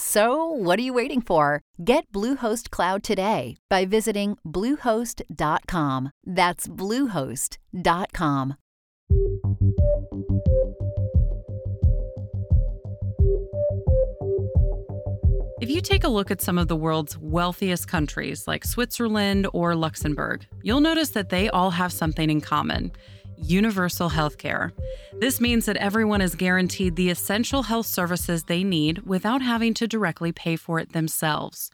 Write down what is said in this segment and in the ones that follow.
So, what are you waiting for? Get Bluehost Cloud today by visiting Bluehost.com. That's Bluehost.com. If you take a look at some of the world's wealthiest countries, like Switzerland or Luxembourg, you'll notice that they all have something in common universal health care. This means that everyone is guaranteed the essential health services they need without having to directly pay for it themselves.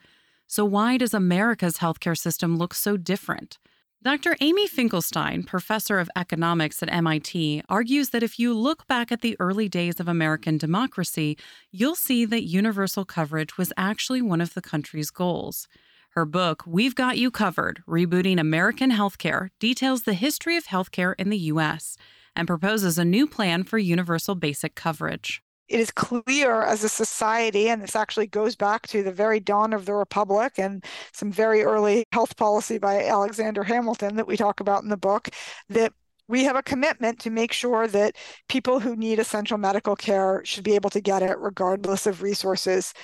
So, why does America's healthcare system look so different? Dr. Amy Finkelstein, professor of economics at MIT, argues that if you look back at the early days of American democracy, you'll see that universal coverage was actually one of the country's goals. Her book, We've Got You Covered Rebooting American Healthcare, details the history of healthcare in the U.S. and proposes a new plan for universal basic coverage. It is clear as a society, and this actually goes back to the very dawn of the Republic and some very early health policy by Alexander Hamilton that we talk about in the book, that we have a commitment to make sure that people who need essential medical care should be able to get it regardless of resources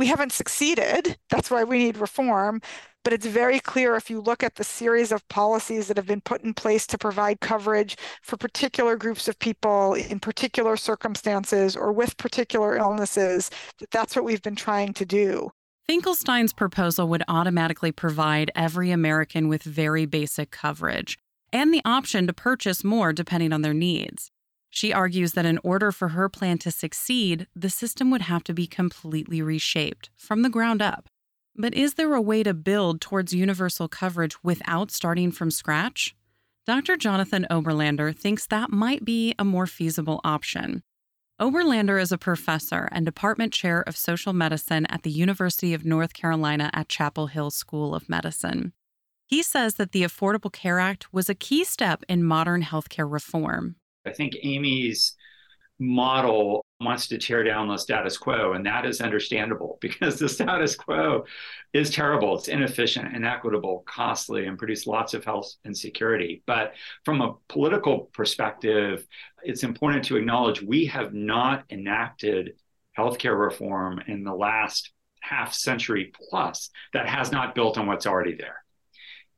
we haven't succeeded. That's why we need reform. But it's very clear if you look at the series of policies that have been put in place to provide coverage for particular groups of people in particular circumstances or with particular illnesses, that that's what we've been trying to do. Finkelstein's proposal would automatically provide every American with very basic coverage and the option to purchase more depending on their needs. She argues that in order for her plan to succeed, the system would have to be completely reshaped from the ground up. But is there a way to build towards universal coverage without starting from scratch? Dr. Jonathan Oberlander thinks that might be a more feasible option. Oberlander is a professor and department chair of social medicine at the University of North Carolina at Chapel Hill School of Medicine. He says that the Affordable Care Act was a key step in modern healthcare reform. I think Amy's model wants to tear down the status quo, and that is understandable because the status quo is terrible. It's inefficient, inequitable, costly, and produce lots of health insecurity. But from a political perspective, it's important to acknowledge we have not enacted healthcare reform in the last half century plus that has not built on what's already there.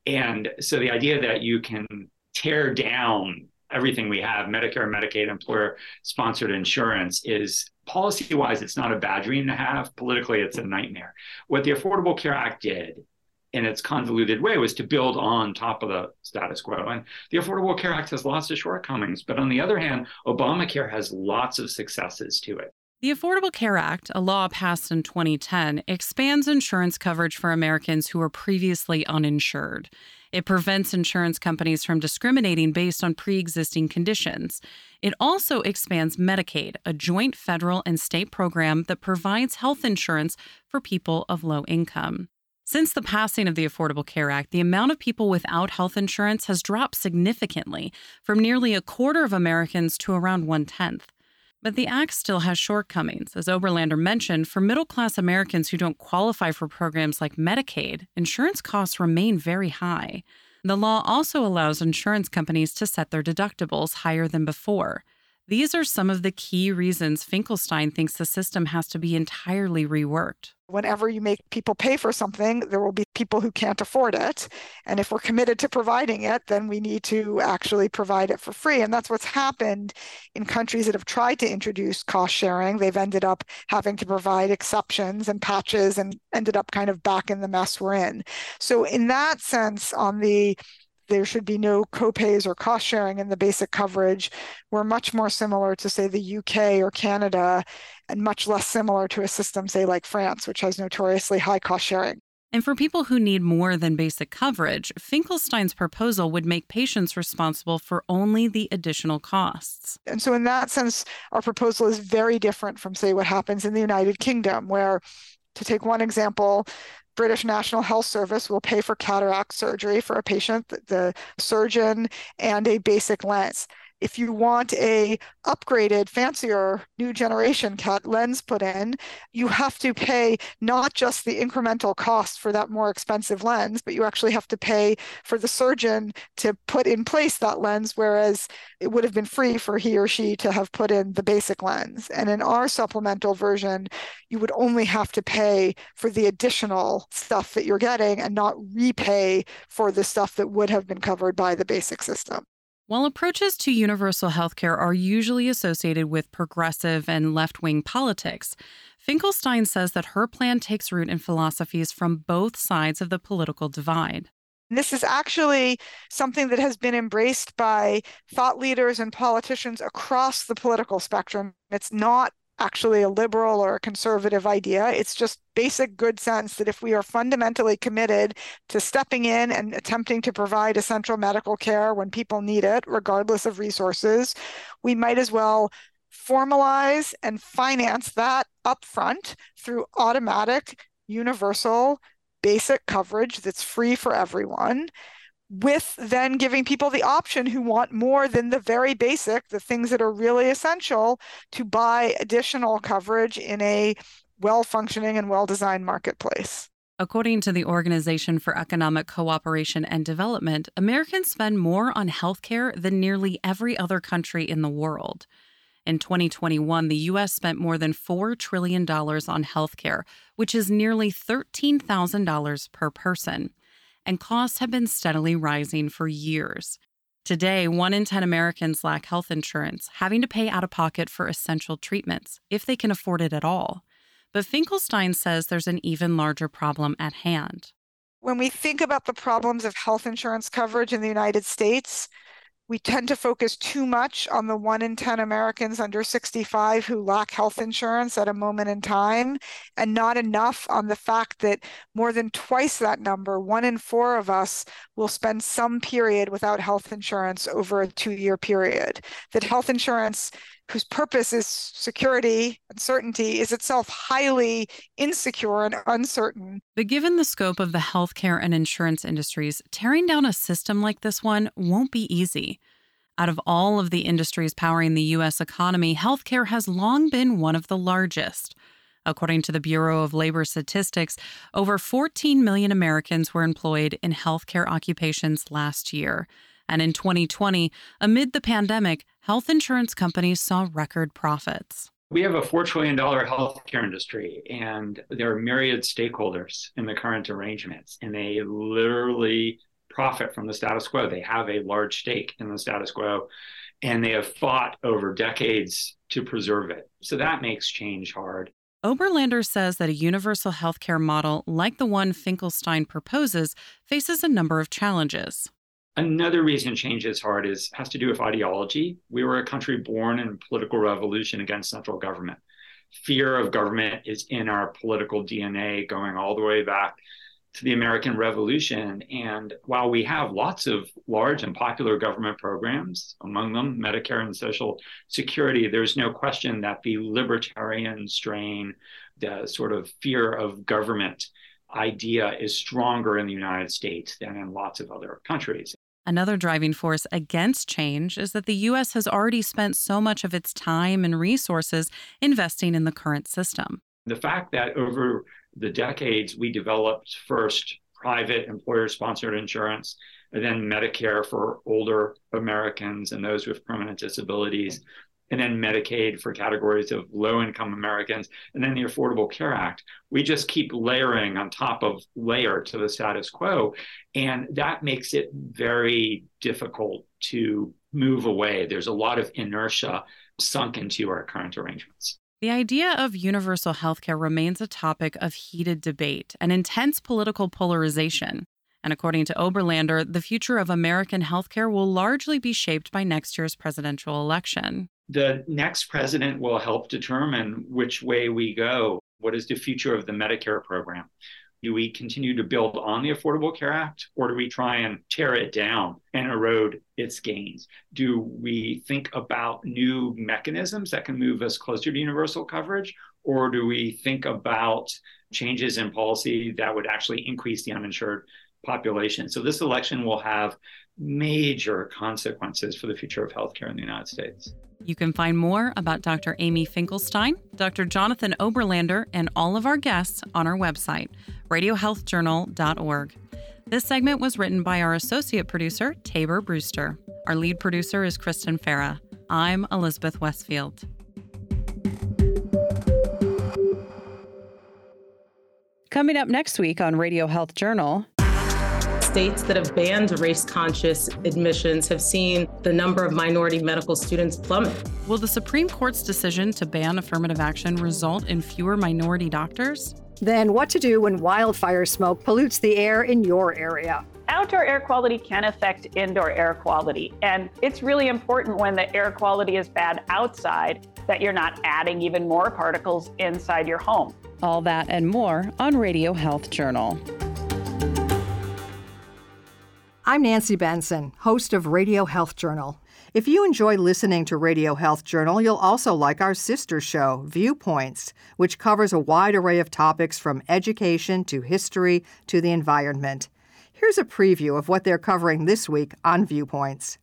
And so the idea that you can tear down everything we have medicare medicaid employer sponsored insurance is policy wise it's not a bad dream to have. Politically it's a nightmare. What the affordable care act did in its convoluted way was to build on top of the status quo. And the affordable care act has lots of shortcomings but on the other hand obamacare has lots of successes to it the Affordable Care Act, a law passed in 2010, expands insurance coverage for Americans who were previously uninsured. It prevents insurance companies from discriminating based on pre existing conditions. It also expands Medicaid, a joint federal and state program that provides health insurance for people of low income. Since the passing of the Affordable Care Act, the amount of people without health insurance has dropped significantly from nearly a quarter of Americans to around one tenth. But the Act still has shortcomings. As Oberlander mentioned, for middle class Americans who don't qualify for programs like Medicaid, insurance costs remain very high. The law also allows insurance companies to set their deductibles higher than before. These are some of the key reasons Finkelstein thinks the system has to be entirely reworked. Whenever you make people pay for something, there will be people who can't afford it. And if we're committed to providing it, then we need to actually provide it for free. And that's what's happened in countries that have tried to introduce cost sharing. They've ended up having to provide exceptions and patches and ended up kind of back in the mess we're in. So, in that sense, on the there should be no copays or cost sharing in the basic coverage. We're much more similar to, say, the UK or Canada, and much less similar to a system, say, like France, which has notoriously high cost sharing. And for people who need more than basic coverage, Finkelstein's proposal would make patients responsible for only the additional costs. And so, in that sense, our proposal is very different from, say, what happens in the United Kingdom, where, to take one example, British National Health Service will pay for cataract surgery for a patient, the surgeon, and a basic lens if you want a upgraded, fancier new generation cat lens put in, you have to pay not just the incremental cost for that more expensive lens, but you actually have to pay for the surgeon to put in place that lens, whereas it would have been free for he or she to have put in the basic lens. And in our supplemental version, you would only have to pay for the additional stuff that you're getting and not repay for the stuff that would have been covered by the basic system. While approaches to universal healthcare are usually associated with progressive and left wing politics, Finkelstein says that her plan takes root in philosophies from both sides of the political divide. This is actually something that has been embraced by thought leaders and politicians across the political spectrum. It's not actually a liberal or a conservative idea. It's just basic good sense that if we are fundamentally committed to stepping in and attempting to provide essential medical care when people need it, regardless of resources, we might as well formalize and finance that upfront through automatic, universal, basic coverage that's free for everyone with then giving people the option who want more than the very basic, the things that are really essential, to buy additional coverage in a well functioning and well designed marketplace. According to the Organization for Economic Cooperation and Development, Americans spend more on healthcare than nearly every other country in the world. In 2021, the U.S. spent more than $4 trillion on healthcare, which is nearly $13,000 per person and costs have been steadily rising for years. Today, one in 10 Americans lack health insurance, having to pay out of pocket for essential treatments, if they can afford it at all. But Finkelstein says there's an even larger problem at hand. When we think about the problems of health insurance coverage in the United States, we tend to focus too much on the one in 10 Americans under 65 who lack health insurance at a moment in time, and not enough on the fact that more than twice that number, one in four of us, will spend some period without health insurance over a two year period. That health insurance whose purpose is security and certainty, is itself highly insecure and uncertain. But given the scope of the healthcare and insurance industries, tearing down a system like this one won't be easy. Out of all of the industries powering the U.S. economy, healthcare has long been one of the largest. According to the Bureau of Labor Statistics, over 14 million Americans were employed in healthcare occupations last year. And in 2020, amid the pandemic, health insurance companies saw record profits. We have a $4 trillion healthcare industry, and there are myriad stakeholders in the current arrangements, and they literally profit from the status quo. They have a large stake in the status quo, and they have fought over decades to preserve it. So that makes change hard. Oberlander says that a universal healthcare model like the one Finkelstein proposes faces a number of challenges. Another reason change is hard is has to do with ideology. We were a country born in political revolution against central government. Fear of government is in our political DNA going all the way back to the American Revolution. And while we have lots of large and popular government programs, among them Medicare and Social Security, there's no question that the libertarian strain, the sort of fear of government idea is stronger in the United States than in lots of other countries. Another driving force against change is that the U.S. has already spent so much of its time and resources investing in the current system. The fact that over the decades we developed first private employer sponsored insurance and then Medicare for older Americans and those with permanent disabilities, and then Medicaid for categories of low income Americans, and then the Affordable Care Act. We just keep layering on top of layer to the status quo. And that makes it very difficult to move away. There's a lot of inertia sunk into our current arrangements. The idea of universal healthcare remains a topic of heated debate and intense political polarization. And according to Oberlander, the future of American healthcare will largely be shaped by next year's presidential election. The next president will help determine which way we go. What is the future of the Medicare program? Do we continue to build on the Affordable Care Act or do we try and tear it down and erode its gains? Do we think about new mechanisms that can move us closer to universal coverage or do we think about changes in policy that would actually increase the uninsured population? So this election will have major consequences for the future of healthcare in the United States. You can find more about Dr. Amy Finkelstein, Dr. Jonathan Oberlander, and all of our guests on our website, radiohealthjournal.org. This segment was written by our associate producer, Tabor Brewster. Our lead producer is Kristen Farah. I'm Elizabeth Westfield. Coming up next week on Radio Health Journal, states that have banned race conscious admissions have seen the number of minority medical students plummet. Will the Supreme Court's decision to ban affirmative action result in fewer minority doctors? Then, what to do when wildfire smoke pollutes the air in your area? Outdoor air quality can affect indoor air quality. And it's really important when the air quality is bad outside that you're not adding even more particles inside your home. All that and more on Radio Health Journal. I'm Nancy Benson, host of Radio Health Journal. If you enjoy listening to Radio Health Journal, you'll also like our sister show, Viewpoints, which covers a wide array of topics from education to history to the environment. Here's a preview of what they're covering this week on Viewpoints.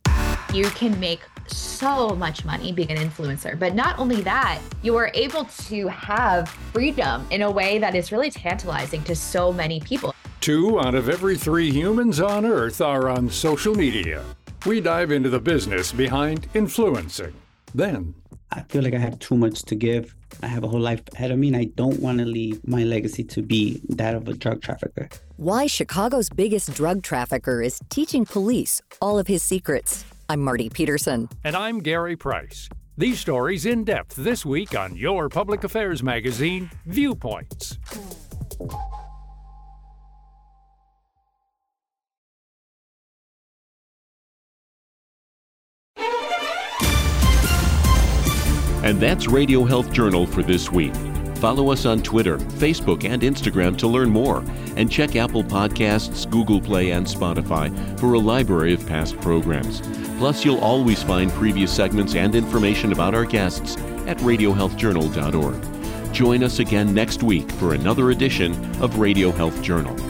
You can make so much money being an influencer. But not only that, you are able to have freedom in a way that is really tantalizing to so many people. Two out of every three humans on Earth are on social media. We dive into the business behind influencing. Then, I feel like I have too much to give. I have a whole life ahead of me, and I don't want to leave my legacy to be that of a drug trafficker. Why Chicago's biggest drug trafficker is teaching police all of his secrets. I'm Marty Peterson. And I'm Gary Price. These stories in depth this week on your public affairs magazine, Viewpoints. And that's Radio Health Journal for this week. Follow us on Twitter, Facebook, and Instagram to learn more. And check Apple Podcasts, Google Play, and Spotify for a library of past programs. Plus, you'll always find previous segments and information about our guests at RadioHealthJournal.org. Join us again next week for another edition of Radio Health Journal.